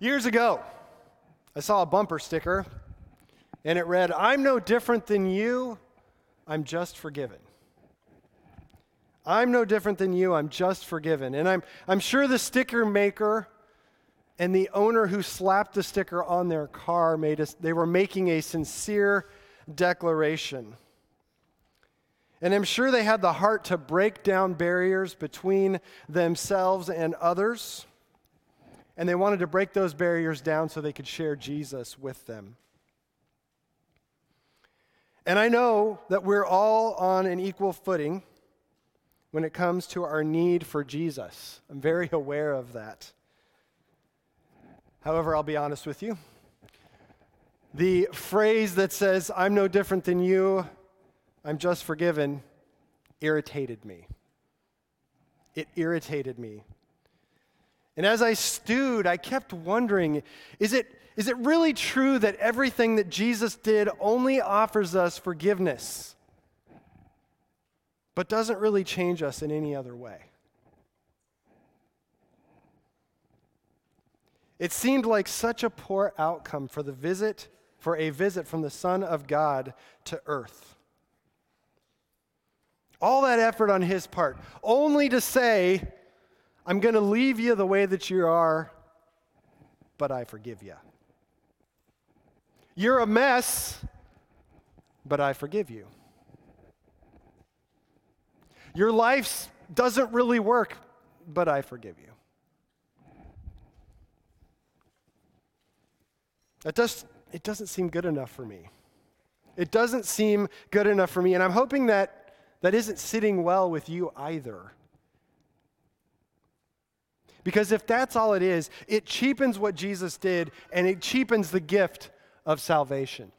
Years ago, I saw a bumper sticker and it read, I'm no different than you, I'm just forgiven. I'm no different than you, I'm just forgiven. And I'm, I'm sure the sticker maker and the owner who slapped the sticker on their car made us, they were making a sincere declaration. And I'm sure they had the heart to break down barriers between themselves and others. And they wanted to break those barriers down so they could share Jesus with them. And I know that we're all on an equal footing when it comes to our need for Jesus. I'm very aware of that. However, I'll be honest with you. The phrase that says, I'm no different than you, I'm just forgiven, irritated me. It irritated me. And as I stewed, I kept wondering is it, is it really true that everything that Jesus did only offers us forgiveness, but doesn't really change us in any other way? It seemed like such a poor outcome for the visit, for a visit from the Son of God to earth. All that effort on his part, only to say, I'm going to leave you the way that you are, but I forgive you. You're a mess, but I forgive you. Your life doesn't really work, but I forgive you. It, does, it doesn't seem good enough for me. It doesn't seem good enough for me. And I'm hoping that that isn't sitting well with you either. Because if that's all it is, it cheapens what Jesus did and it cheapens the gift of salvation.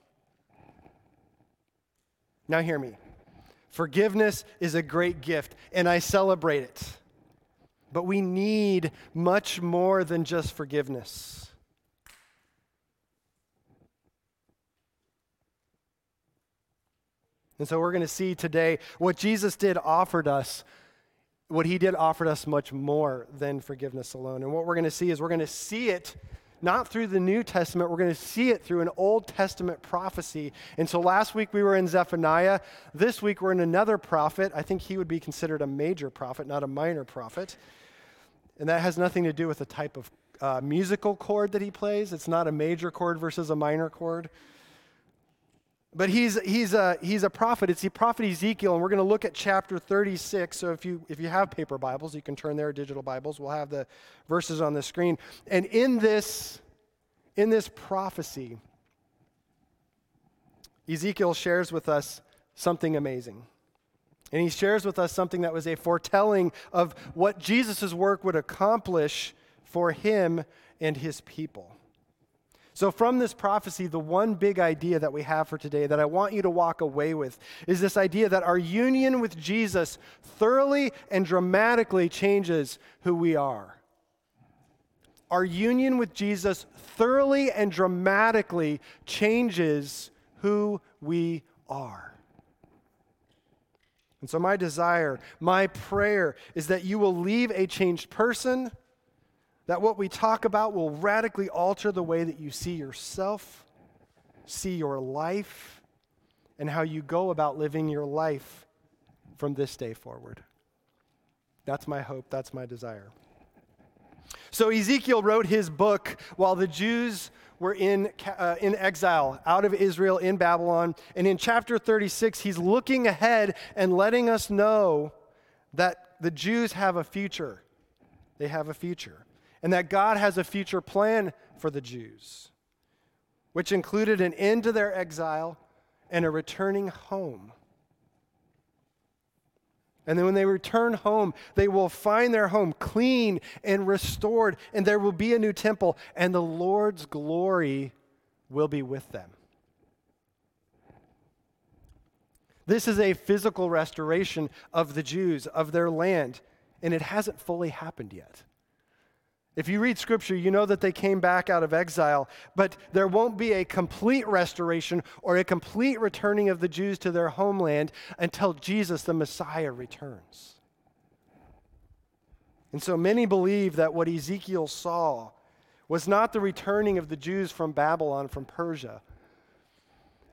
Now, hear me. Forgiveness is a great gift, and I celebrate it. But we need much more than just forgiveness. And so we're going to see today what Jesus did offered us. What he did offered us much more than forgiveness alone. And what we're going to see is we're going to see it not through the New Testament, we're going to see it through an Old Testament prophecy. And so last week we were in Zephaniah. This week we're in another prophet. I think he would be considered a major prophet, not a minor prophet. And that has nothing to do with the type of uh, musical chord that he plays. It's not a major chord versus a minor chord. But he's, he's, a, he's a prophet. It's the prophet Ezekiel, and we're going to look at chapter 36. So if you, if you have paper Bibles, you can turn there, digital Bibles. We'll have the verses on the screen. And in this, in this prophecy, Ezekiel shares with us something amazing. And he shares with us something that was a foretelling of what Jesus' work would accomplish for him and his people. So, from this prophecy, the one big idea that we have for today that I want you to walk away with is this idea that our union with Jesus thoroughly and dramatically changes who we are. Our union with Jesus thoroughly and dramatically changes who we are. And so, my desire, my prayer is that you will leave a changed person that what we talk about will radically alter the way that you see yourself, see your life, and how you go about living your life from this day forward. That's my hope, that's my desire. So Ezekiel wrote his book while the Jews were in, uh, in exile out of Israel in Babylon. And in chapter 36, he's looking ahead and letting us know that the Jews have a future. They have a future and that God has a future plan for the Jews, which included an end to their exile and a returning home. And then when they return home, they will find their home clean and restored, and there will be a new temple, and the Lord's glory will be with them. This is a physical restoration of the Jews, of their land, and it hasn't fully happened yet. If you read scripture, you know that they came back out of exile, but there won't be a complete restoration or a complete returning of the Jews to their homeland until Jesus, the Messiah, returns. And so many believe that what Ezekiel saw was not the returning of the Jews from Babylon, from Persia,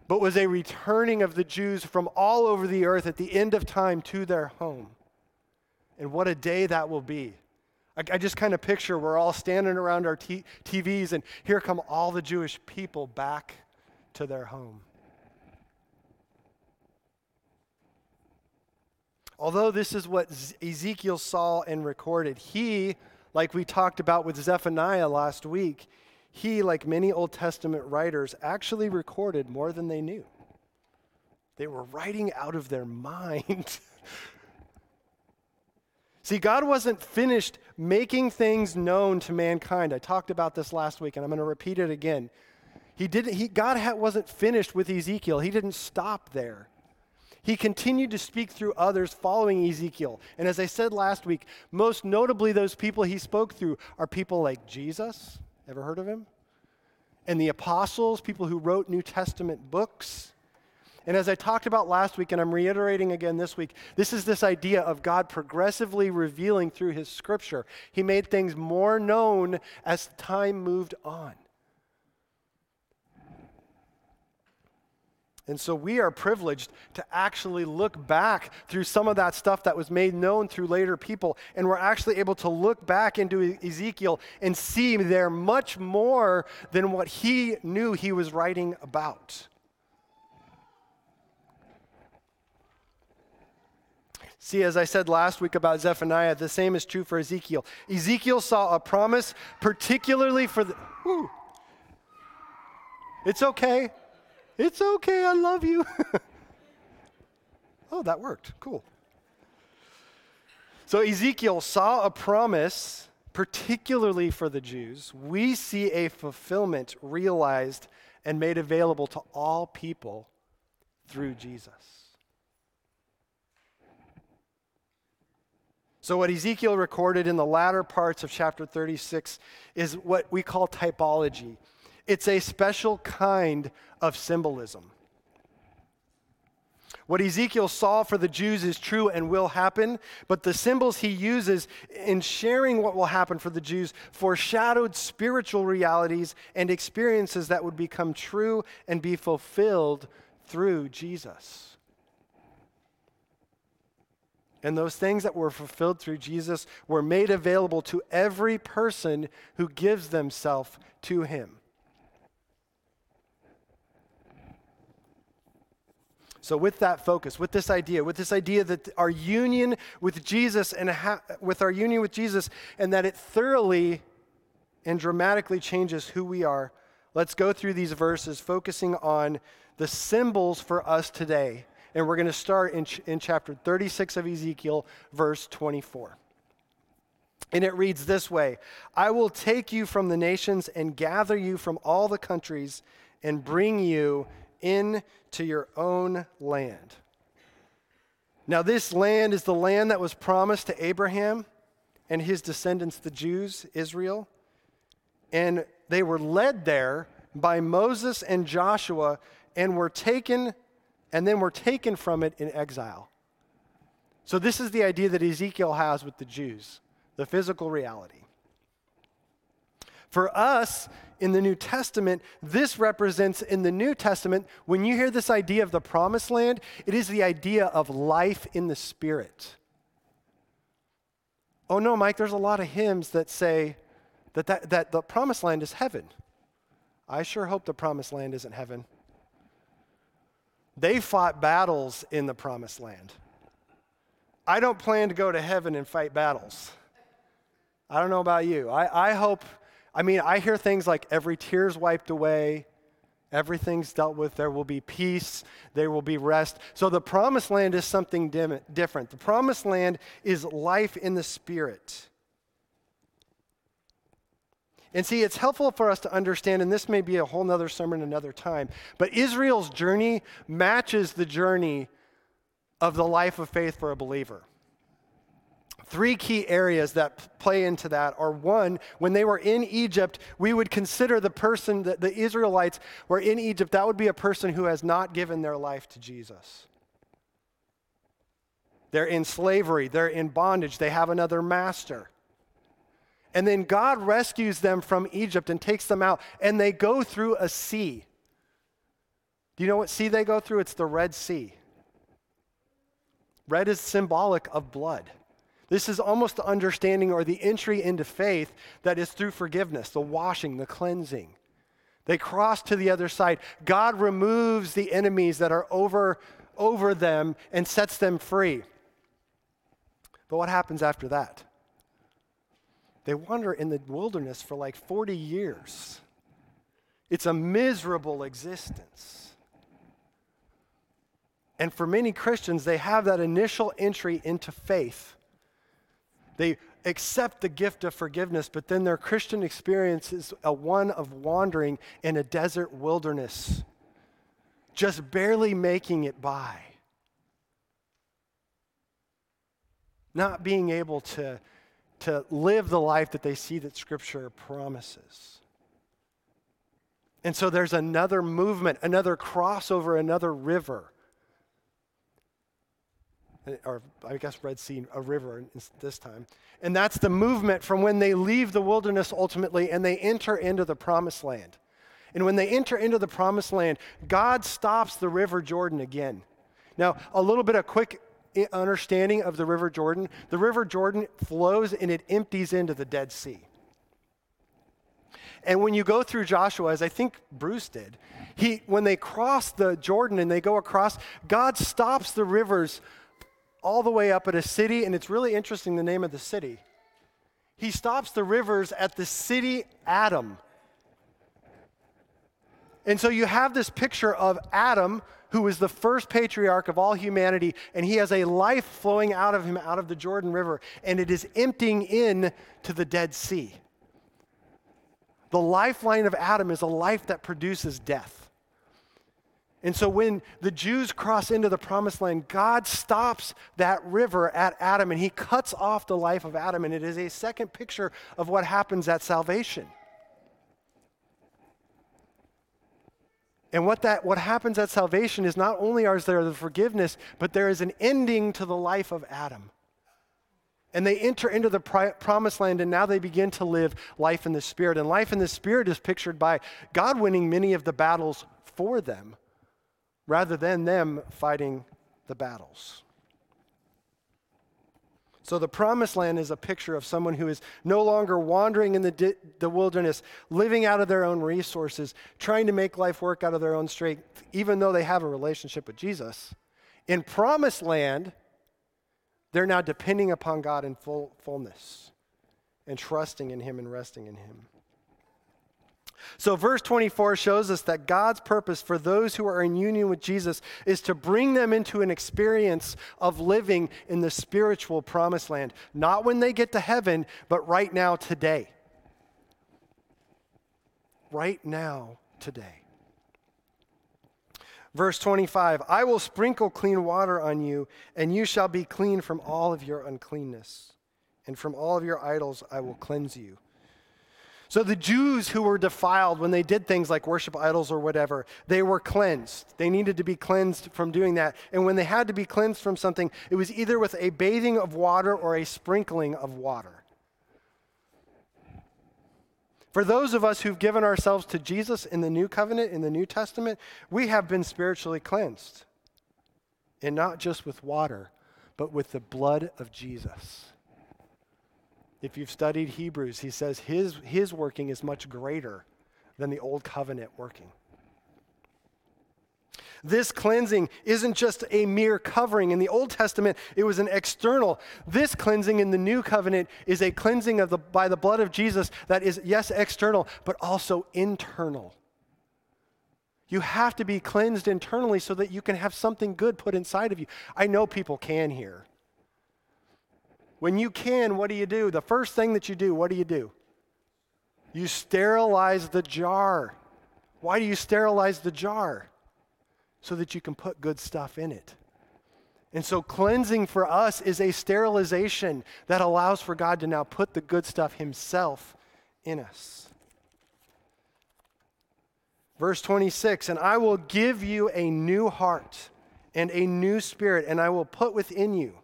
but was a returning of the Jews from all over the earth at the end of time to their home. And what a day that will be. I, I just kind of picture we're all standing around our t- TVs, and here come all the Jewish people back to their home. Although this is what Ezekiel saw and recorded, he, like we talked about with Zephaniah last week, he, like many Old Testament writers, actually recorded more than they knew. They were writing out of their mind. See, God wasn't finished making things known to mankind. I talked about this last week, and I'm going to repeat it again. He didn't, he, God wasn't finished with Ezekiel. He didn't stop there. He continued to speak through others following Ezekiel. And as I said last week, most notably, those people he spoke through are people like Jesus. Ever heard of him? And the apostles, people who wrote New Testament books. And as I talked about last week, and I'm reiterating again this week, this is this idea of God progressively revealing through his scripture. He made things more known as time moved on. And so we are privileged to actually look back through some of that stuff that was made known through later people. And we're actually able to look back into Ezekiel and see there much more than what he knew he was writing about. See, as I said last week about Zephaniah, the same is true for Ezekiel. Ezekiel saw a promise particularly for the. Whew. It's okay. It's okay, I love you. oh, that worked. Cool. So Ezekiel saw a promise, particularly for the Jews. We see a fulfillment realized and made available to all people through Jesus. So, what Ezekiel recorded in the latter parts of chapter 36 is what we call typology. It's a special kind of symbolism. What Ezekiel saw for the Jews is true and will happen, but the symbols he uses in sharing what will happen for the Jews foreshadowed spiritual realities and experiences that would become true and be fulfilled through Jesus. And those things that were fulfilled through Jesus were made available to every person who gives themselves to him. So, with that focus, with this idea, with this idea that our union with Jesus and ha- with our union with Jesus, and that it thoroughly and dramatically changes who we are, let's go through these verses, focusing on the symbols for us today. And we're going to start in, ch- in chapter 36 of Ezekiel, verse 24. And it reads this way I will take you from the nations and gather you from all the countries and bring you into your own land. Now, this land is the land that was promised to Abraham and his descendants, the Jews, Israel. And they were led there by Moses and Joshua and were taken, and then were taken from it in exile. So, this is the idea that Ezekiel has with the Jews the physical reality. For us, in the New Testament, this represents in the New Testament, when you hear this idea of the promised land, it is the idea of life in the Spirit. Oh no, Mike, there's a lot of hymns that say that, that, that the promised land is heaven. I sure hope the promised land isn't heaven. They fought battles in the promised land. I don't plan to go to heaven and fight battles. I don't know about you. I, I hope I mean, I hear things like every tear's wiped away, everything's dealt with, there will be peace, there will be rest. So the promised land is something dim- different. The promised land is life in the spirit. And see, it's helpful for us to understand, and this may be a whole nother sermon another time, but Israel's journey matches the journey of the life of faith for a believer. Three key areas that play into that are one, when they were in Egypt, we would consider the person that the Israelites were in Egypt, that would be a person who has not given their life to Jesus. They're in slavery, they're in bondage, they have another master. And then God rescues them from Egypt and takes them out, and they go through a sea. Do you know what sea they go through? It's the Red Sea. Red is symbolic of blood. This is almost the understanding or the entry into faith that is through forgiveness, the washing, the cleansing. They cross to the other side. God removes the enemies that are over, over them and sets them free. But what happens after that? They wander in the wilderness for like 40 years. It's a miserable existence. And for many Christians, they have that initial entry into faith. They accept the gift of forgiveness, but then their Christian experience is a one of wandering in a desert wilderness, just barely making it by. Not being able to, to live the life that they see that Scripture promises. And so there's another movement, another crossover, another river or I guess Red Sea, a river this time. And that's the movement from when they leave the wilderness ultimately and they enter into the promised land. And when they enter into the promised land, God stops the river Jordan again. Now, a little bit of quick understanding of the river Jordan the river Jordan flows and it empties into the Dead Sea. And when you go through Joshua, as I think Bruce did, he, when they cross the Jordan and they go across, God stops the rivers all the way up at a city, and it's really interesting the name of the city. He stops the rivers at the city Adam. And so you have this picture of Adam, who is the first patriarch of all humanity, and he has a life flowing out of him out of the Jordan River, and it is emptying in to the Dead Sea. The lifeline of Adam is a life that produces death. And so when the Jews cross into the promised land, God stops that river at Adam and he cuts off the life of Adam. And it is a second picture of what happens at salvation. And what that what happens at salvation is not only is there the forgiveness, but there is an ending to the life of Adam. And they enter into the pri- promised land, and now they begin to live life in the Spirit. And life in the Spirit is pictured by God winning many of the battles for them rather than them fighting the battles. So the promised land is a picture of someone who is no longer wandering in the, di- the wilderness, living out of their own resources, trying to make life work out of their own strength, even though they have a relationship with Jesus. In promised land, they're now depending upon God in full, fullness and trusting in Him and resting in Him. So, verse 24 shows us that God's purpose for those who are in union with Jesus is to bring them into an experience of living in the spiritual promised land. Not when they get to heaven, but right now, today. Right now, today. Verse 25 I will sprinkle clean water on you, and you shall be clean from all of your uncleanness, and from all of your idols I will cleanse you. So the Jews who were defiled when they did things like worship idols or whatever, they were cleansed. They needed to be cleansed from doing that. And when they had to be cleansed from something, it was either with a bathing of water or a sprinkling of water. For those of us who've given ourselves to Jesus in the new covenant, in the New Testament, we have been spiritually cleansed. And not just with water, but with the blood of Jesus. If you've studied Hebrews, he says his, his working is much greater than the old covenant working. This cleansing isn't just a mere covering. In the Old Testament, it was an external. This cleansing in the New Covenant is a cleansing of the, by the blood of Jesus that is, yes, external, but also internal. You have to be cleansed internally so that you can have something good put inside of you. I know people can here. When you can, what do you do? The first thing that you do, what do you do? You sterilize the jar. Why do you sterilize the jar? So that you can put good stuff in it. And so, cleansing for us is a sterilization that allows for God to now put the good stuff Himself in us. Verse 26 And I will give you a new heart and a new spirit, and I will put within you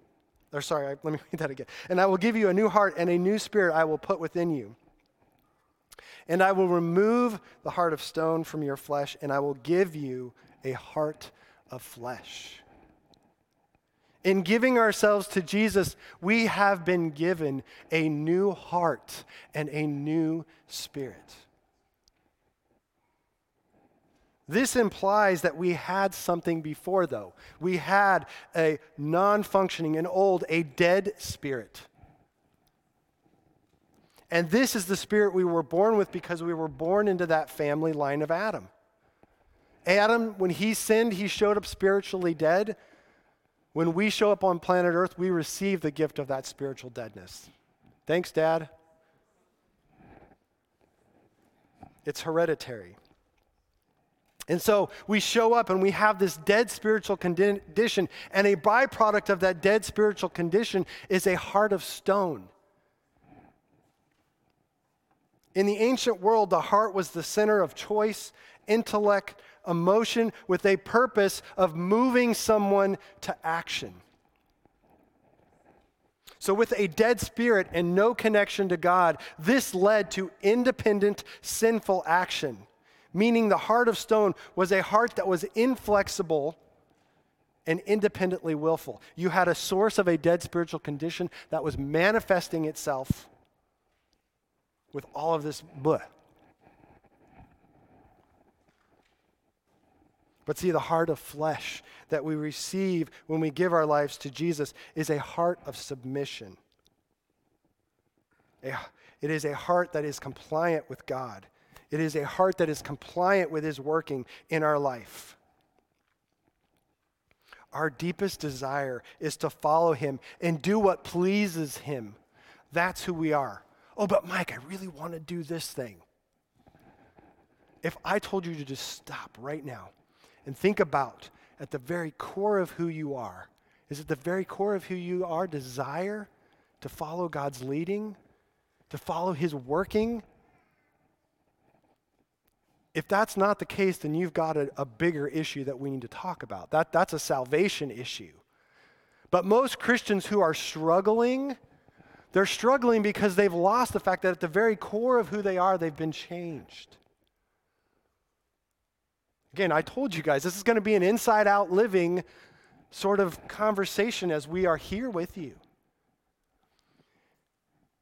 Or sorry, let me read that again. And I will give you a new heart and a new spirit I will put within you. And I will remove the heart of stone from your flesh, and I will give you a heart of flesh. In giving ourselves to Jesus, we have been given a new heart and a new spirit. This implies that we had something before, though. We had a non functioning, an old, a dead spirit. And this is the spirit we were born with because we were born into that family line of Adam. Adam, when he sinned, he showed up spiritually dead. When we show up on planet Earth, we receive the gift of that spiritual deadness. Thanks, Dad. It's hereditary. And so we show up and we have this dead spiritual condition, and a byproduct of that dead spiritual condition is a heart of stone. In the ancient world, the heart was the center of choice, intellect, emotion, with a purpose of moving someone to action. So, with a dead spirit and no connection to God, this led to independent, sinful action meaning the heart of stone was a heart that was inflexible and independently willful. You had a source of a dead spiritual condition that was manifesting itself with all of this bleh. But see, the heart of flesh that we receive when we give our lives to Jesus is a heart of submission. It is a heart that is compliant with God. It is a heart that is compliant with His working in our life. Our deepest desire is to follow Him and do what pleases Him. That's who we are. Oh, but Mike, I really want to do this thing. If I told you to just stop right now and think about at the very core of who you are, is at the very core of who you are desire to follow God's leading, to follow His working, if that's not the case, then you've got a, a, bigger issue that we need to talk about. That, that's a salvation issue. But most Christians who are struggling, they're struggling because they've lost the fact that at the very core of who they are, they've been changed. Again, I told you guys, this is going to be an inside out living sort of conversation as we are here with you.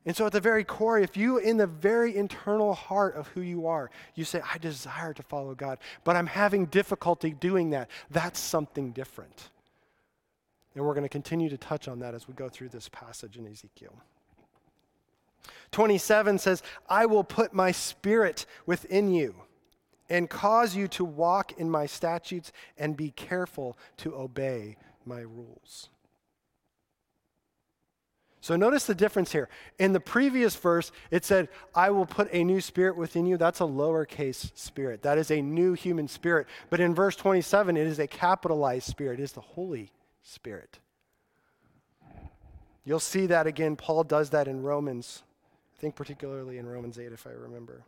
And so, at the very core, if you, in the very internal heart of who you are, you say, I desire to follow God, but I'm having difficulty doing that, that's something different. And we're going to continue to touch on that as we go through this passage in Ezekiel. 27 says, I will put my spirit within you and cause you to walk in my statutes and be careful to obey my rules. So notice the difference here. In the previous verse, it said, I will put a new spirit within you. That's a lowercase spirit. That is a new human spirit. But in verse 27, it is a capitalized spirit. It is the Holy Spirit. You'll see that again. Paul does that in Romans. I think particularly in Romans 8, if I remember.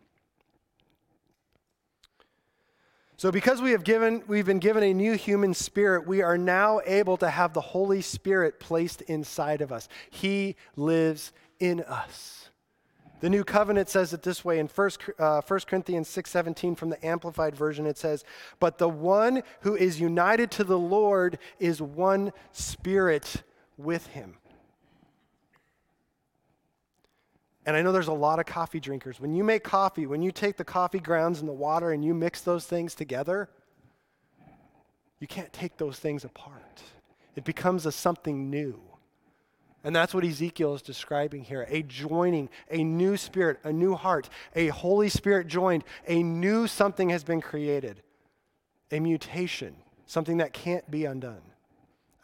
So because we have given we've been given a new human spirit, we are now able to have the Holy Spirit placed inside of us. He lives in us. The new covenant says it this way in 1, uh, 1 Corinthians 6:17 from the amplified version it says, "But the one who is united to the Lord is one spirit with him." And I know there's a lot of coffee drinkers. When you make coffee, when you take the coffee grounds and the water and you mix those things together, you can't take those things apart. It becomes a something new. And that's what Ezekiel is describing here a joining, a new spirit, a new heart, a Holy Spirit joined, a new something has been created, a mutation, something that can't be undone.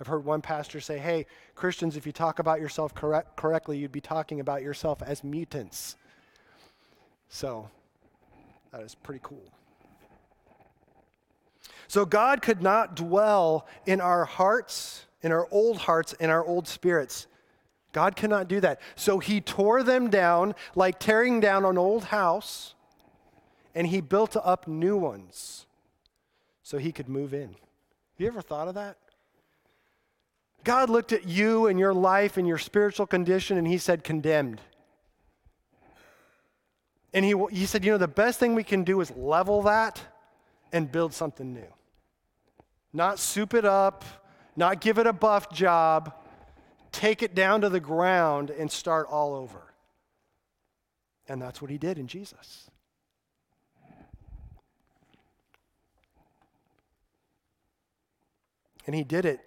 I've heard one pastor say, hey, Christians, if you talk about yourself correct, correctly, you'd be talking about yourself as mutants. So that is pretty cool. So God could not dwell in our hearts, in our old hearts, in our old spirits. God cannot do that. So he tore them down like tearing down an old house, and he built up new ones so he could move in. Have you ever thought of that? God looked at you and your life and your spiritual condition and he said, condemned. And he, he said, you know, the best thing we can do is level that and build something new. Not soup it up, not give it a buff job, take it down to the ground and start all over. And that's what he did in Jesus. And he did it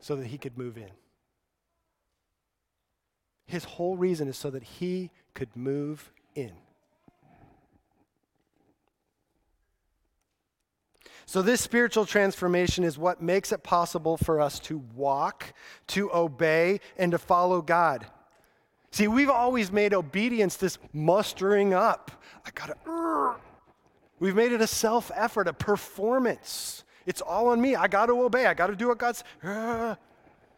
so that he could move in. His whole reason is so that he could move in. So, this spiritual transformation is what makes it possible for us to walk, to obey, and to follow God. See, we've always made obedience this mustering up. I gotta, uh, we've made it a self effort, a performance. It's all on me. I gotta obey. I gotta do what God's. Uh,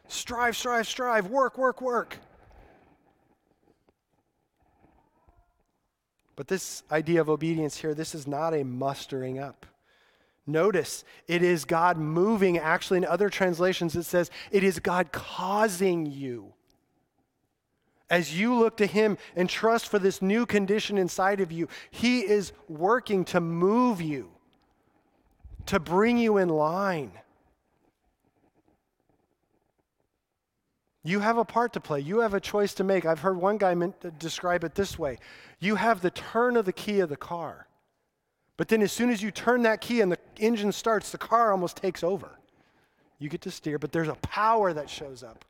strive, strive, strive. Work, work, work. But this idea of obedience here, this is not a mustering up. Notice it is God moving. Actually, in other translations, it says it is God causing you. As you look to Him and trust for this new condition inside of you, He is working to move you, to bring you in line. You have a part to play. You have a choice to make. I've heard one guy describe it this way You have the turn of the key of the car. But then, as soon as you turn that key and the engine starts, the car almost takes over. You get to steer, but there's a power that shows up.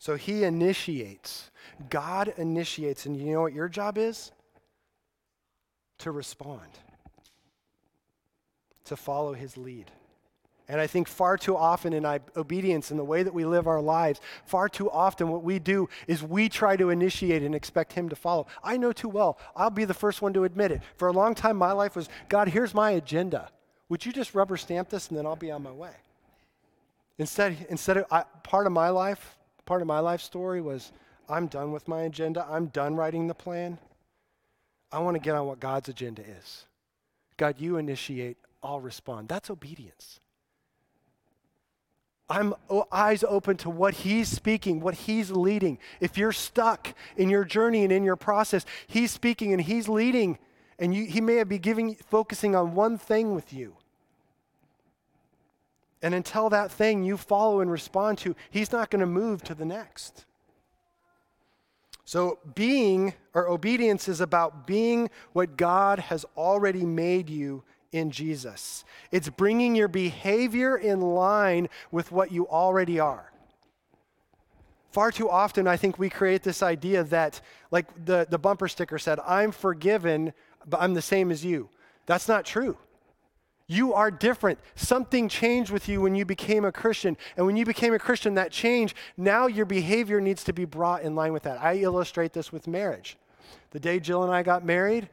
So he initiates. God initiates. And you know what your job is? To respond, to follow his lead. And I think far too often in obedience in the way that we live our lives, far too often what we do is we try to initiate and expect Him to follow. I know too well. I'll be the first one to admit it. For a long time, my life was God, here's my agenda. Would you just rubber stamp this and then I'll be on my way? Instead, instead of I, part of my life, part of my life story was I'm done with my agenda. I'm done writing the plan. I want to get on what God's agenda is. God, you initiate, I'll respond. That's obedience. I'm eyes open to what he's speaking, what he's leading. If you're stuck in your journey and in your process, he's speaking and he's leading, and you, he may be giving, focusing on one thing with you. And until that thing you follow and respond to, he's not going to move to the next. So, being or obedience is about being what God has already made you in Jesus. It's bringing your behavior in line with what you already are. Far too often, I think we create this idea that, like the, the bumper sticker said, I'm forgiven, but I'm the same as you. That's not true. You are different. Something changed with you when you became a Christian. And when you became a Christian, that changed. Now your behavior needs to be brought in line with that. I illustrate this with marriage. The day Jill and I got married,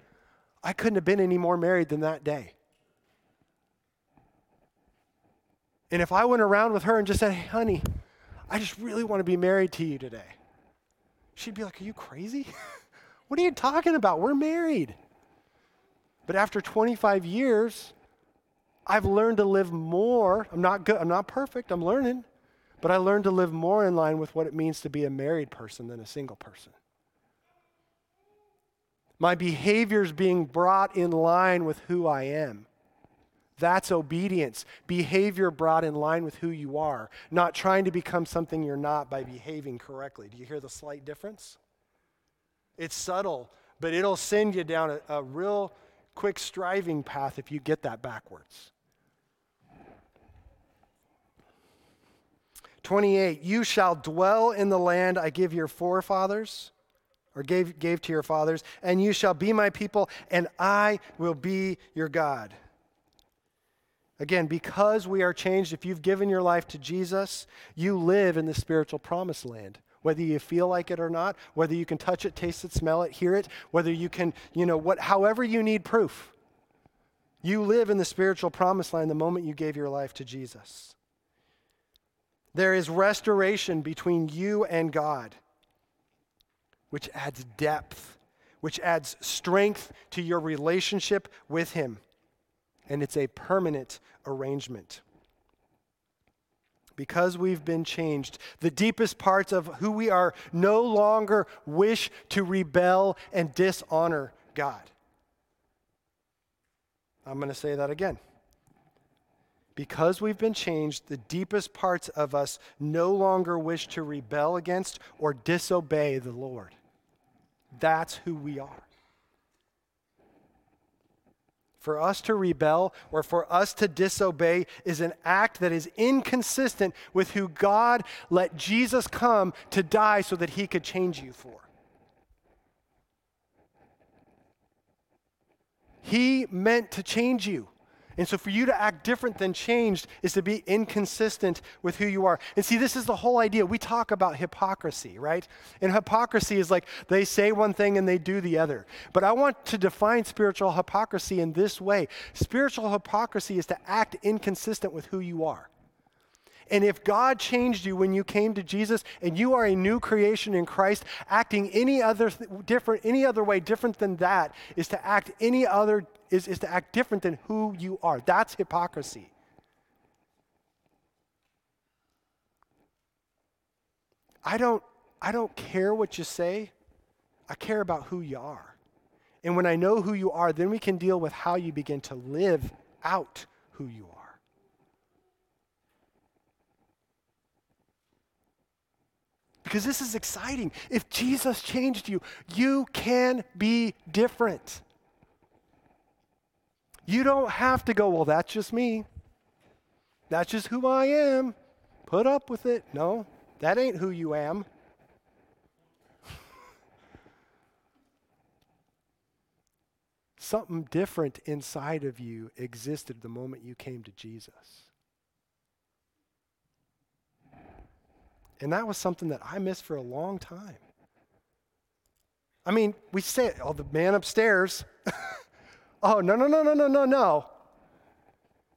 I couldn't have been any more married than that day. And if I went around with her and just said, hey, honey, I just really want to be married to you today, she'd be like, Are you crazy? what are you talking about? We're married. But after 25 years, I've learned to live more. I'm not good, I'm not perfect, I'm learning. But I learned to live more in line with what it means to be a married person than a single person. My behaviors being brought in line with who I am. That's obedience. Behavior brought in line with who you are, not trying to become something you're not by behaving correctly. Do you hear the slight difference? It's subtle, but it'll send you down a, a real quick striving path if you get that backwards. 28, you shall dwell in the land I give your forefathers, or gave, gave to your fathers, and you shall be my people, and I will be your God. Again, because we are changed, if you've given your life to Jesus, you live in the spiritual promised land. Whether you feel like it or not, whether you can touch it, taste it, smell it, hear it, whether you can, you know, what, however you need proof. You live in the spiritual promised land the moment you gave your life to Jesus. There is restoration between you and God, which adds depth, which adds strength to your relationship with Him. and it's a permanent arrangement. Because we've been changed, the deepest parts of who we are no longer wish to rebel and dishonor God. I'm going to say that again. Because we've been changed, the deepest parts of us no longer wish to rebel against or disobey the Lord. That's who we are. For us to rebel or for us to disobey is an act that is inconsistent with who God let Jesus come to die so that he could change you for. He meant to change you. And so for you to act different than changed is to be inconsistent with who you are. And see, this is the whole idea. We talk about hypocrisy, right? And hypocrisy is like they say one thing and they do the other. But I want to define spiritual hypocrisy in this way spiritual hypocrisy is to act inconsistent with who you are. And if God changed you when you came to Jesus and you are a new creation in Christ, acting any other th- different any other way different than that is to act any other is, is to act different than who you are. That's hypocrisy. I don't I don't care what you say. I care about who you are. And when I know who you are, then we can deal with how you begin to live out who you are. Because this is exciting. If Jesus changed you, you can be different. You don't have to go, well, that's just me. That's just who I am. Put up with it. No, that ain't who you am. Something different inside of you existed the moment you came to Jesus. And that was something that I missed for a long time. I mean, we say, oh, the man upstairs. oh, no, no, no, no, no, no, no.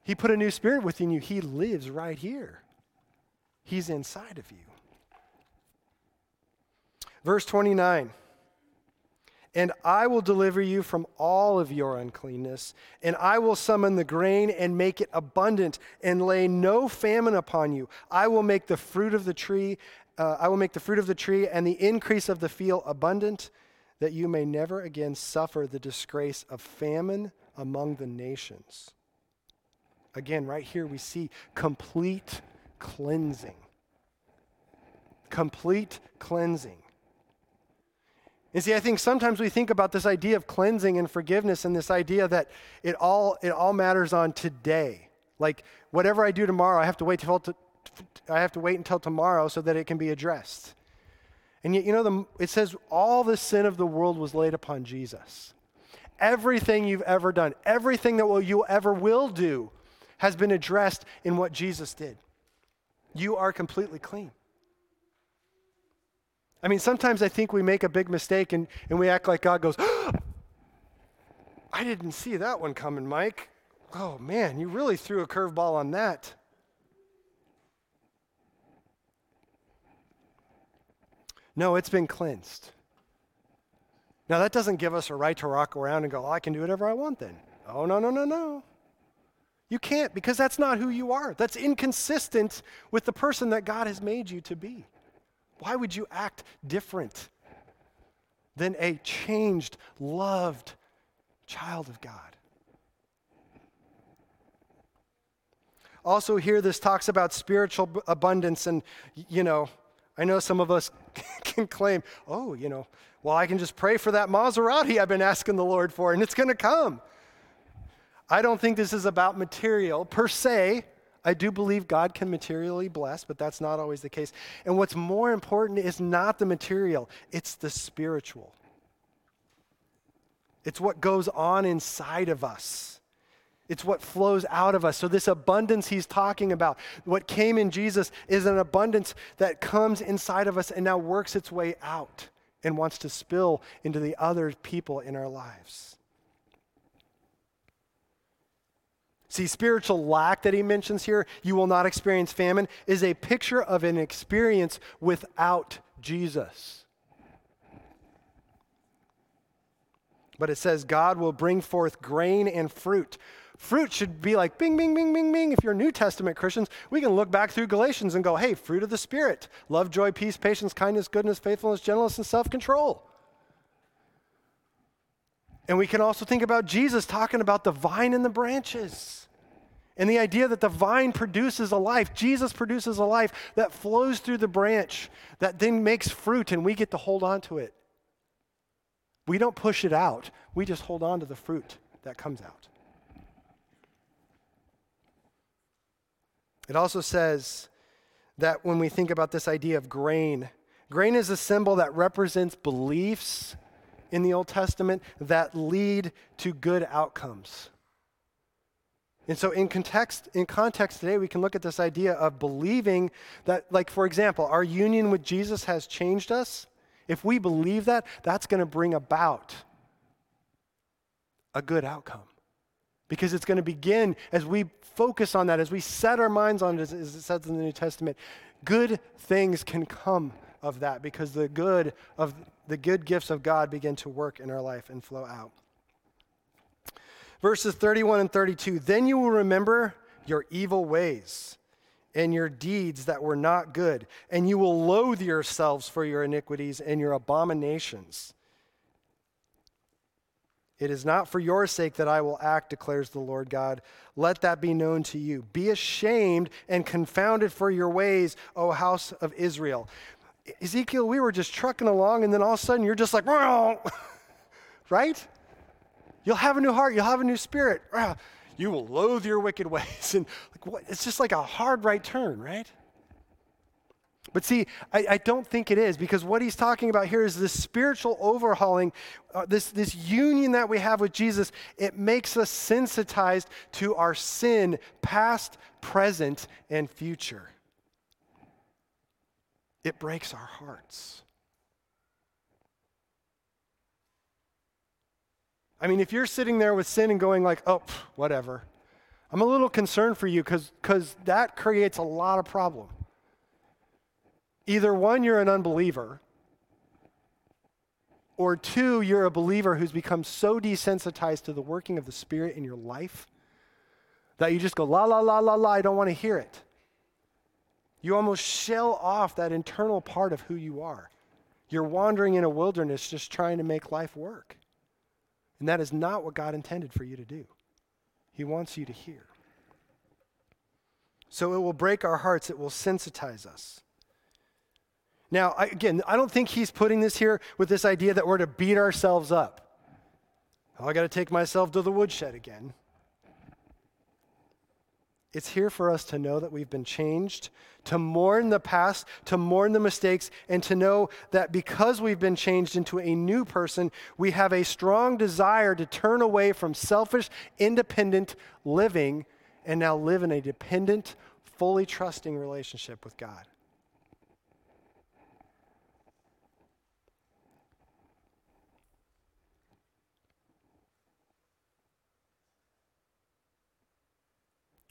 He put a new spirit within you. He lives right here, He's inside of you. Verse 29 and I will deliver you from all of your uncleanness, and I will summon the grain and make it abundant, and lay no famine upon you. I will make the fruit of the tree, uh, I will make the fruit of the tree and the increase of the field abundant, that you may never again suffer the disgrace of famine among the nations. Again, right here we see complete cleansing. Complete cleansing. And see, I think sometimes we think about this idea of cleansing and forgiveness and this idea that it all, it all matters on today. Like whatever I do tomorrow, I have to wait till I have to wait until tomorrow so that it can be addressed. And yet, you know, the, it says all the sin of the world was laid upon Jesus. Everything you've ever done, everything that will, you ever will do, has been addressed in what Jesus did. You are completely clean. I mean, sometimes I think we make a big mistake and, and we act like God goes, I didn't see that one coming, Mike. Oh, man, you really threw a curveball on that. No, it's been cleansed. Now, that doesn't give us a right to rock around and go, oh, I can do whatever I want then. Oh, no, no, no, no. You can't because that's not who you are. That's inconsistent with the person that God has made you to be. Why would you act different than a changed, loved child of God? Also, here this talks about spiritual abundance, and you know, I know some of us can claim, oh, you know, well, I can just pray for that Maserati I've been asking the Lord for, and it's going to come. I don't think this is about material per se. I do believe God can materially bless, but that's not always the case. And what's more important is not the material, it's the spiritual. It's what goes on inside of us. It's what flows out of us. So, this abundance he's talking about, what came in Jesus, is an abundance that comes inside of us and now works its way out and wants to spill into the other people in our lives. See, spiritual lack that he mentions here, you will not experience famine, is a picture of an experience without Jesus. But it says, God will bring forth grain and fruit Fruit should be like bing, bing, bing, bing, bing. If you're New Testament Christians, we can look back through Galatians and go, hey, fruit of the Spirit love, joy, peace, patience, kindness, goodness, faithfulness, gentleness, and self control. And we can also think about Jesus talking about the vine and the branches. And the idea that the vine produces a life, Jesus produces a life that flows through the branch, that then makes fruit, and we get to hold on to it. We don't push it out, we just hold on to the fruit that comes out. It also says that when we think about this idea of grain, grain is a symbol that represents beliefs in the Old Testament that lead to good outcomes. And so in context in context today we can look at this idea of believing that like for example our union with Jesus has changed us. If we believe that, that's going to bring about a good outcome. Because it's going to begin as we focus on that, as we set our minds on it, as it says in the New Testament, good things can come of that because the good of the good gifts of God begin to work in our life and flow out. Verses 31 and 32 Then you will remember your evil ways and your deeds that were not good, and you will loathe yourselves for your iniquities and your abominations. It is not for your sake that I will act, declares the Lord God. Let that be known to you. Be ashamed and confounded for your ways, O house of Israel. Ezekiel, we were just trucking along, and then all of a sudden you're just like, right? You'll have a new heart, you'll have a new spirit. You will loathe your wicked ways. And like, what? it's just like a hard right turn, right? But see, I, I, don't think it is because what he's talking about here is this spiritual overhauling, uh, this, this union that we have with Jesus. It makes us sensitized to our sin, past, present, and future. It breaks our hearts. I mean, if you're sitting there with sin and going like, oh, whatever, I'm a little concerned for you because that creates a lot of problem. Either one, you're an unbeliever, or two, you're a believer who's become so desensitized to the working of the Spirit in your life that you just go, la, la, la, la, la, I don't want to hear it. You almost shell off that internal part of who you are. You're wandering in a wilderness just trying to make life work. And that is not what God intended for you to do. He wants you to hear. So it will break our hearts, it will sensitize us. Now, I, again, I don't think he's putting this here with this idea that we're to beat ourselves up. Oh, I got to take myself to the woodshed again. It's here for us to know that we've been changed, to mourn the past, to mourn the mistakes, and to know that because we've been changed into a new person, we have a strong desire to turn away from selfish, independent living and now live in a dependent, fully trusting relationship with God.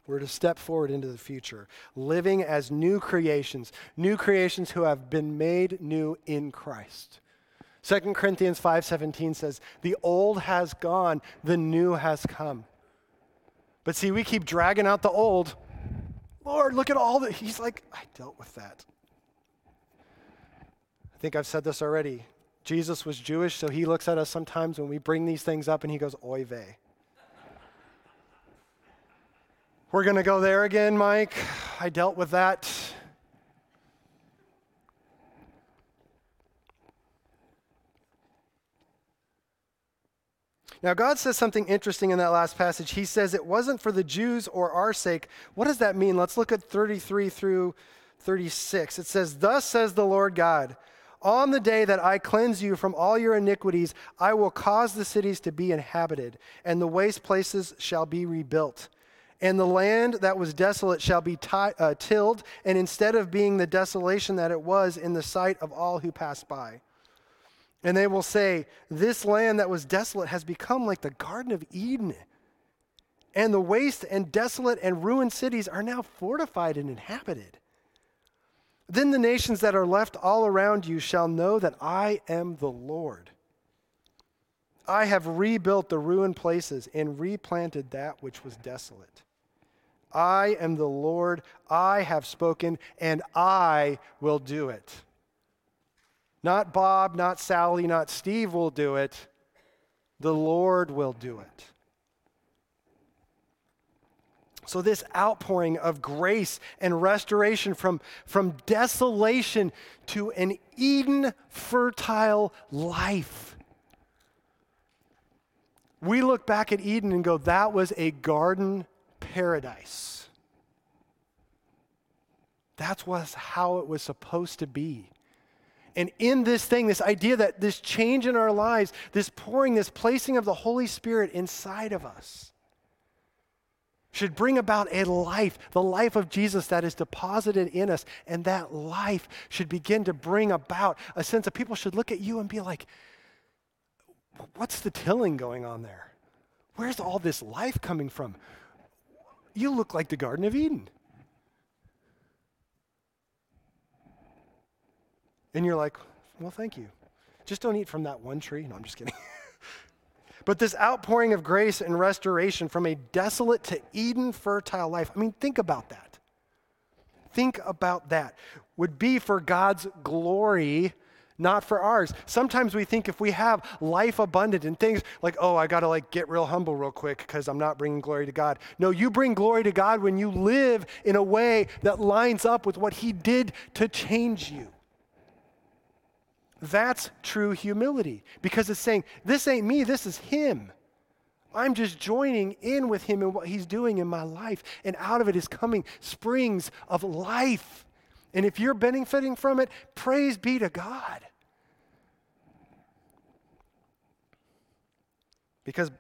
We're to step forward into the future, living as new creations, new creations who have been made new in Christ. 2 Corinthians 5:17 says, "The old has gone, the new has come." But see, we keep dragging out the old. Lord, look at all that. He's like, I dealt with that. I think I've said this already. Jesus was Jewish, so he looks at us sometimes when we bring these things up and he goes, Oy vey. We're going to go there again, Mike. I dealt with that. Now, God says something interesting in that last passage. He says it wasn't for the Jews or our sake. What does that mean? Let's look at 33 through 36. It says, Thus says the Lord God, on the day that I cleanse you from all your iniquities, I will cause the cities to be inhabited, and the waste places shall be rebuilt. And the land that was desolate shall be t- uh, tilled, and instead of being the desolation that it was in the sight of all who pass by. And they will say, This land that was desolate has become like the Garden of Eden. And the waste and desolate and ruined cities are now fortified and inhabited. Then the nations that are left all around you shall know that I am the Lord. I have rebuilt the ruined places and replanted that which was desolate. I am the Lord, I have spoken, and I will do it. Not Bob, not Sally, not Steve will do it. The Lord will do it. So, this outpouring of grace and restoration from, from desolation to an Eden fertile life we look back at Eden and go, that was a garden paradise. That's was how it was supposed to be. And in this thing, this idea that this change in our lives, this pouring, this placing of the Holy Spirit inside of us, should bring about a life, the life of Jesus that is deposited in us. And that life should begin to bring about a sense of people should look at you and be like, what's the tilling going on there? Where's all this life coming from? You look like the Garden of Eden. And you're like, well, thank you. Just don't eat from that one tree. No, I'm just kidding. but this outpouring of grace and restoration from a desolate to Eden fertile life, I mean, think about that. Think about that. Would be for God's glory not for ours. Sometimes we think if we have life abundant and things like, oh, I got to like get real humble real quick because I'm not bringing glory to God. No, you bring glory to God when you live in a way that lines up with what He did to change you. That's true humility because it's saying, this ain't me, this is Him. I'm just joining in with Him and what He's doing in my life. And out of it is coming springs of life. And if you're benefiting from it, praise be to God. Because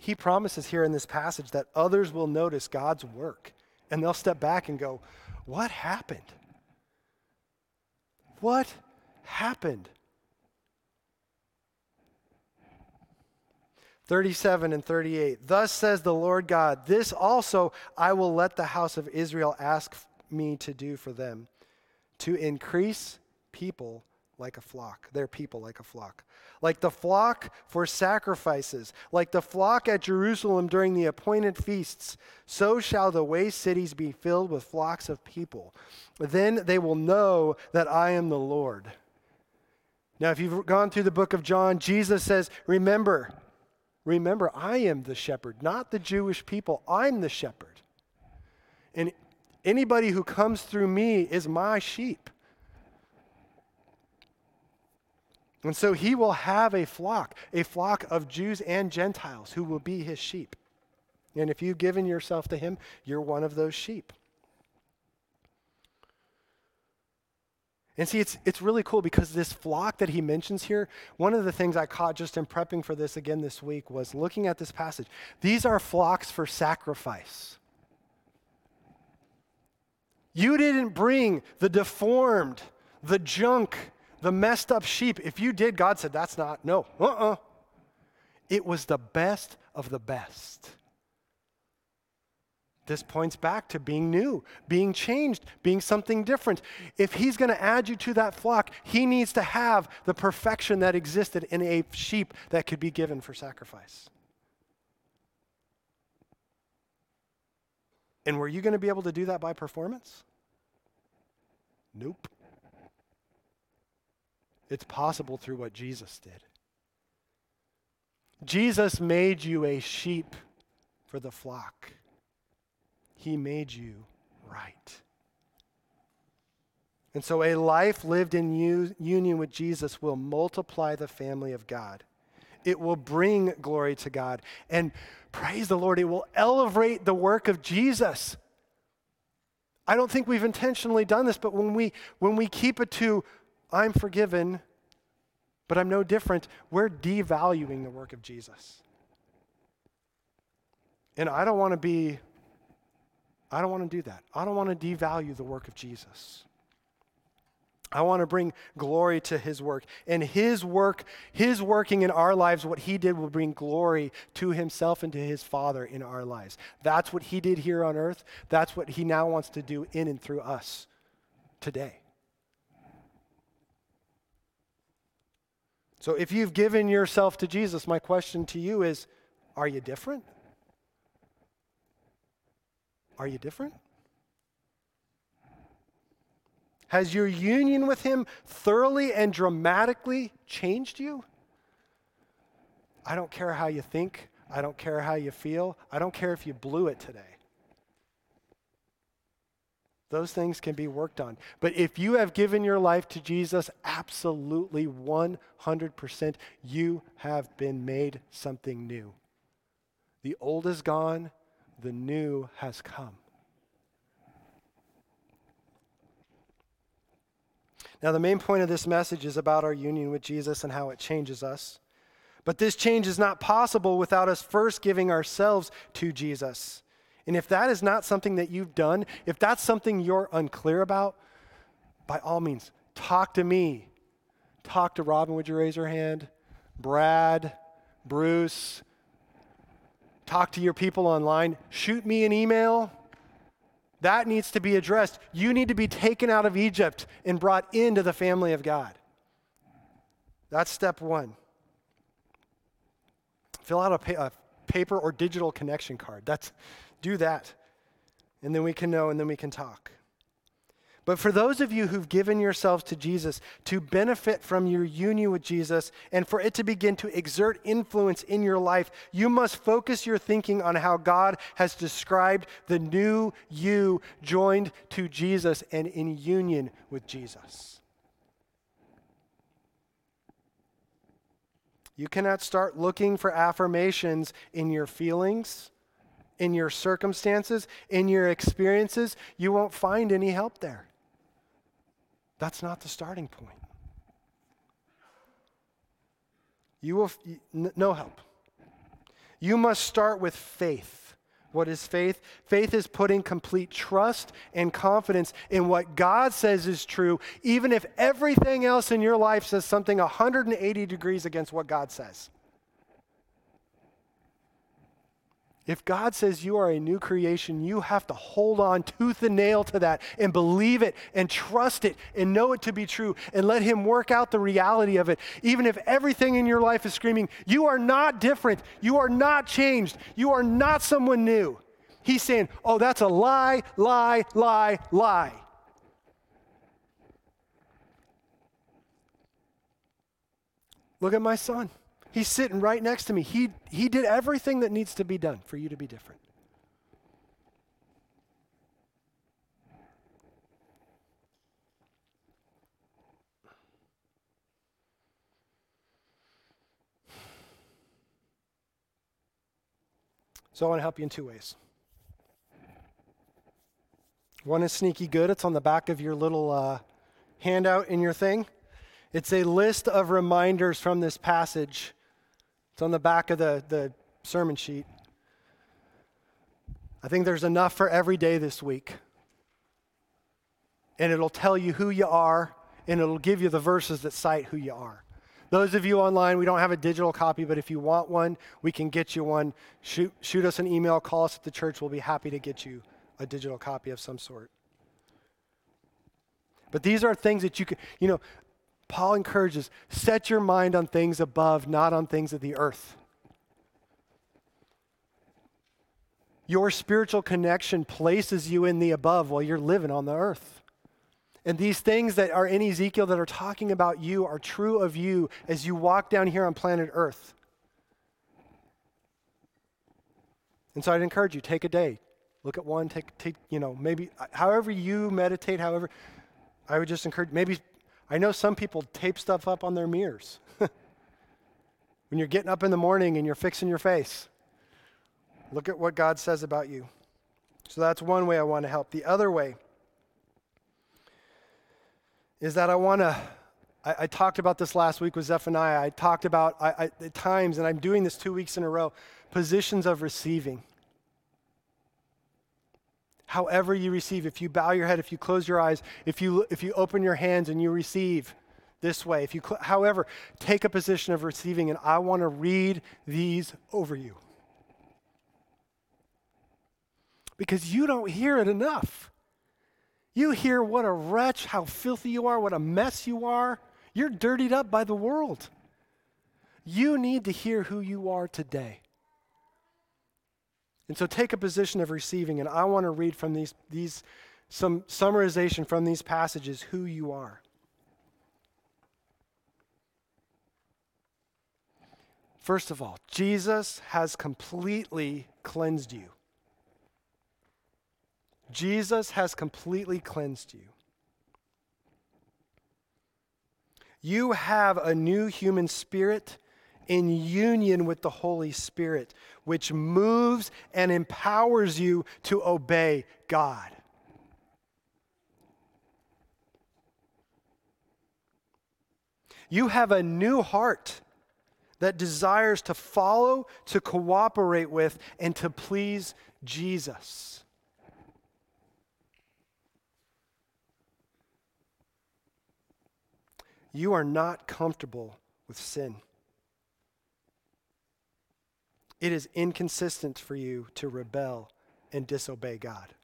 he promises here in this passage that others will notice God's work and they'll step back and go, What happened? What happened? 37 and 38. Thus says the Lord God, This also I will let the house of Israel ask me to do for them, to increase people like a flock, their people like a flock. Like the flock for sacrifices, like the flock at Jerusalem during the appointed feasts, so shall the waste cities be filled with flocks of people. Then they will know that I am the Lord. Now, if you've gone through the book of John, Jesus says, Remember, remember, I am the shepherd, not the Jewish people. I'm the shepherd. And anybody who comes through me is my sheep. And so he will have a flock, a flock of Jews and Gentiles who will be his sheep. And if you've given yourself to him, you're one of those sheep. And see, it's, it's really cool because this flock that he mentions here, one of the things I caught just in prepping for this again this week was looking at this passage. These are flocks for sacrifice. You didn't bring the deformed, the junk, the messed up sheep. If you did, God said, that's not, no, uh uh-uh. uh It was the best of the best. This points back to being new, being changed, being something different. If he's going to add you to that flock, he needs to have the perfection that existed in a sheep that could be given for sacrifice. And were you going to be able to do that by performance? Nope. It's possible through what Jesus did. Jesus made you a sheep for the flock, He made you right. And so, a life lived in u- union with Jesus will multiply the family of God. It will bring glory to God. And praise the Lord, it will elevate the work of Jesus. I don't think we've intentionally done this, but when we, when we keep it to I'm forgiven, but I'm no different. We're devaluing the work of Jesus. And I don't want to be, I don't want to do that. I don't want to devalue the work of Jesus. I want to bring glory to his work. And his work, his working in our lives, what he did will bring glory to himself and to his Father in our lives. That's what he did here on earth. That's what he now wants to do in and through us today. So if you've given yourself to Jesus, my question to you is are you different? Are you different? Has your union with Him thoroughly and dramatically changed you? I don't care how you think. I don't care how you feel. I don't care if you blew it today. Those things can be worked on. But if you have given your life to Jesus, absolutely 100%, you have been made something new. The old is gone, the new has come. Now, the main point of this message is about our union with Jesus and how it changes us. But this change is not possible without us first giving ourselves to Jesus. And if that is not something that you've done, if that's something you're unclear about, by all means, talk to me. Talk to Robin, would you raise your hand? Brad, Bruce. Talk to your people online. Shoot me an email. That needs to be addressed. You need to be taken out of Egypt and brought into the family of God. That's step one. Fill out a, pa- a paper or digital connection card. That's, do that. And then we can know and then we can talk. But for those of you who've given yourselves to Jesus to benefit from your union with Jesus and for it to begin to exert influence in your life, you must focus your thinking on how God has described the new you joined to Jesus and in union with Jesus. You cannot start looking for affirmations in your feelings, in your circumstances, in your experiences. You won't find any help there. That's not the starting point. You will, no help. You must start with faith. What is faith? Faith is putting complete trust and confidence in what God says is true, even if everything else in your life says something 180 degrees against what God says. If God says you are a new creation, you have to hold on tooth and nail to that and believe it and trust it and know it to be true and let Him work out the reality of it. Even if everything in your life is screaming, you are not different, you are not changed, you are not someone new. He's saying, oh, that's a lie, lie, lie, lie. Look at my son. He's sitting right next to me. He, he did everything that needs to be done for you to be different. So I want to help you in two ways. One is sneaky good. It's on the back of your little uh, handout in your thing. It's a list of reminders from this passage it's on the back of the, the sermon sheet. I think there's enough for every day this week. And it'll tell you who you are, and it'll give you the verses that cite who you are. Those of you online, we don't have a digital copy, but if you want one, we can get you one. Shoot, shoot us an email, call us at the church. We'll be happy to get you a digital copy of some sort. But these are things that you can, you know, Paul encourages set your mind on things above, not on things of the earth. Your spiritual connection places you in the above while you're living on the earth. And these things that are in Ezekiel that are talking about you are true of you as you walk down here on planet earth. And so I'd encourage you take a day, look at one, take, take you know, maybe however you meditate, however, I would just encourage maybe I know some people tape stuff up on their mirrors. when you're getting up in the morning and you're fixing your face, look at what God says about you. So that's one way I want to help. The other way is that I want to. I, I, talked about this last week with Zephaniah. I talked about I, I, at times, and I'm doing this two weeks in a row, positions of receiving however you receive. If you bow your head, if you close your eyes, if you, if you open your hands and you receive this way, if you, cl- however, take a position of receiving, and I want to read these over you. Because you don't hear it enough. You hear what a wretch, how filthy you are, what a mess you are. You're dirtied up by the world. You need to hear who you are today. And so take a position of receiving, and I want to read from these, these some summarization from these passages who you are. First of all, Jesus has completely cleansed you. Jesus has completely cleansed you. You have a new human spirit in union with the Holy Spirit, which moves and empowers you to obey God. You have a new heart that desires to follow, to cooperate with, and to please Jesus. You are not comfortable with sin. It is inconsistent for you to rebel and disobey God.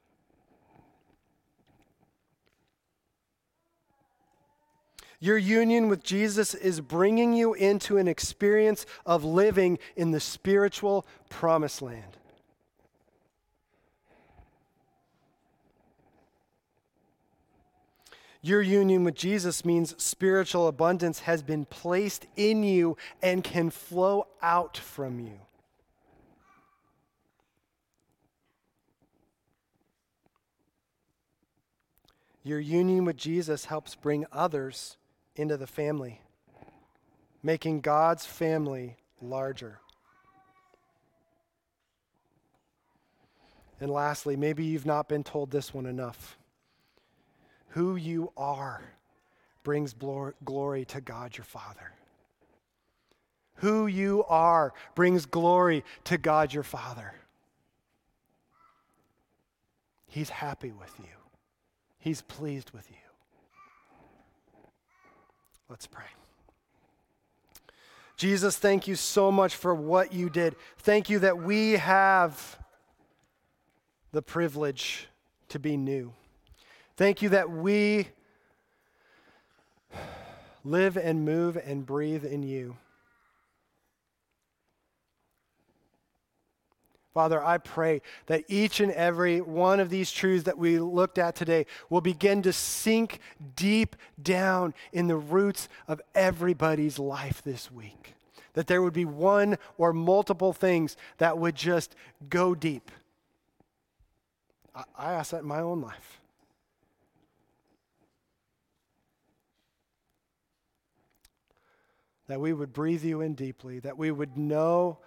Your union with Jesus is bringing you into an experience of living in the spiritual promised land. Your union with Jesus means spiritual abundance has been placed in you and can flow out from you. Your union with Jesus helps bring others into the family, making God's family larger. And lastly, maybe you've not been told this one enough. Who you are brings glory to God your Father. Who you are brings glory to God your Father. He's happy with you. He's pleased with you. Let's pray. Jesus, thank you so much for what you did. Thank you that we have the privilege to be new. Thank you that we live and move and breathe in you. Father, I pray that each and every one of these truths that we looked at today will begin to sink deep down in the roots of everybody's life this week. That there would be one or multiple things that would just go deep. I, ask that in my own life. That we would breathe you in deeply, that we would know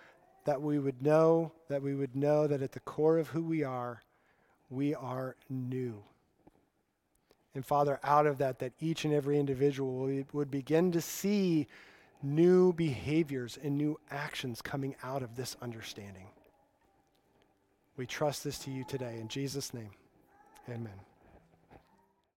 that we would know, that we would know that at the core of who we are, we are new. And Father, out of that, that each and every individual would begin to see new behaviors and new actions coming out of this understanding. We trust this to you today. In Jesus' name, amen.